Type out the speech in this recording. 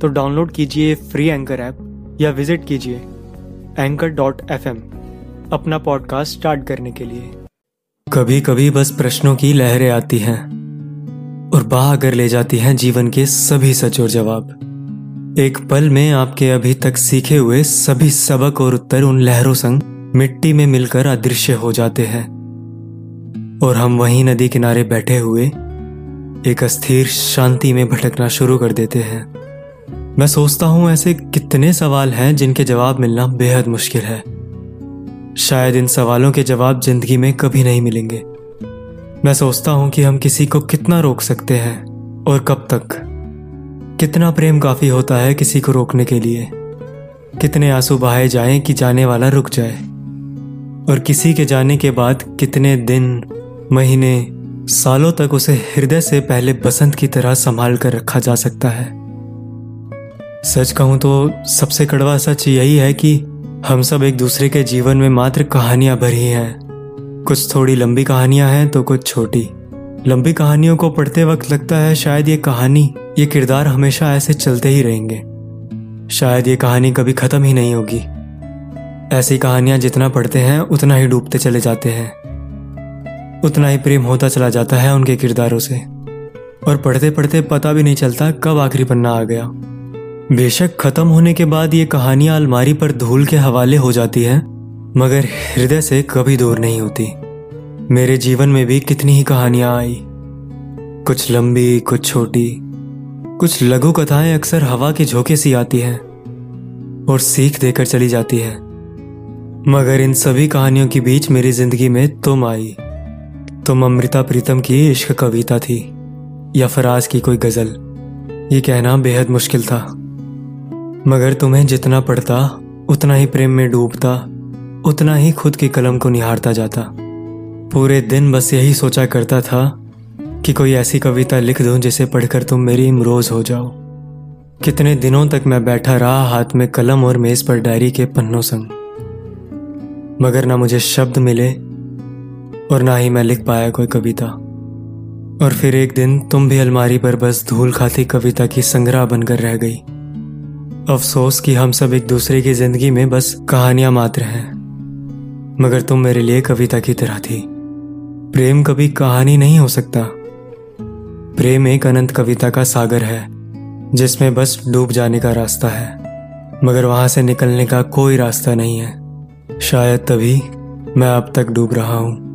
तो डाउनलोड कीजिए free anchor app या विज़िट कीजिए एंकर डॉट एफ़ अपना पॉडकास्ट स्टार्ट करने के लिए। कभी कभी बस प्रश्नों की लहरें आती हैं और बाह कर ले जाती हैं जीवन के सभी सच और जवाब। एक पल में आपके अभी तक सीखे हुए सभी सबक और उत्तर उन लहरों संग मिट्टी में मिलकर अदृश्य हो जाते हैं। और हम वहीं नदी किनारे बैठे हुए एक अस्थिर शांति में भटकना शुरू कर देते हैं। मैं सोचता हूँ ऐसे कितने सवाल हैं जिनके जवाब मिलना बेहद मुश्किल है। शायद इन सवालों के जवाब ज़िंदगी में कभी नहीं मिलेंगे। मैं सोचता हूँ कि हम किसी को कितना रोक सकते हैं और कब तक। कितना प्रेम काफ़ी होता है किसी को रोकने के लिए। कितने आँसू बहाए जाएँ कि जाने वाला रुक जाए। और किसी के जाने के बाद कितने दिन, महीने, सालों तक उसे हृदय से पहले बसंत की तरह संभाल कर रखा जा सकता है। सच कहूँ तो सबसे कड़वा सच यही है कि हम सब एक दूसरे के जीवन में मात्र कहानियाँ भरी हैं। कुछ थोड़ी लंबी कहानियाँ हैं तो कुछ छोटी। लंबी कहानियों को पढ़ते वक्त लगता है शायद ये कहानी, ये किरदार हमेशा ऐसे चलते ही रहेंगे। शायद ये कहानी कभी खत्म ही नहीं होगी। ऐसी कहानियाँ जितना पढ़ते हैं, उतना ही डूबते चले जाते हैं। उतना ही प्रेम होता चला जाता है उनके किरदारों से। और पढ़ते पढ़ते पता भी नहीं चलता कब आखिरी पन्ना आ गया। बेशक खत्म होने के बाद ये कहानियाँ अलमारी पर धूल के हवाले हो जाती है, मगर हृदय से कभी दूर नहीं होती। मेरे जीवन में भी कितनी ही कहानियाँ आई। कुछ लंबी, कुछ छोटी, कुछ लघु कथाएँ अक्सर हवा के झोंके सी आती हैं और सीख देकर चली जाती है। मगर इन सभी कहानियों के बीच मेरी ज़िंदगी में तुम आई। तुम अमृता प्रीतम की इश्क कविता थी, या फराज की कोई गज़ल। ये कहना बेहद मुश्किल था। मगर तुम्हें जितना पढ़ता, उतना ही प्रेम में डूबता, उतना ही खुद की कलम को निहारता जाता। पूरे दिन बस यही सोचा करता था कि कोई ऐसी कविता लिख दूँ जिसे पढ़कर तुम मेरी इमरोज हो जाओ। कितने दिनों तक मैं बैठा रहा हाथ में कलम और मेज पर डायरी के पन्नों संग। मगर ना मुझे शब्द मिले और ना ही मैं लिख पाया कोई कविता। और फिर एक दिन तुम भी अलमारी पर बस धूल खाती कविता की संग्रह बनकर रह गई। अफसोस कि हम सब एक दूसरे की ज़िंदगी में बस कहानियाँ मात्र हैं। मगर तुम मेरे लिए कविता की तरह थी। प्रेम कभी कहानी नहीं हो सकता। प्रेम एक अनंत कविता का सागर है, जिसमें बस डूब जाने का रास्ता है, मगर वहाँ से निकलने का कोई रास्ता नहीं है। शायद तभी मैं अब तक डूब रहा हूँ।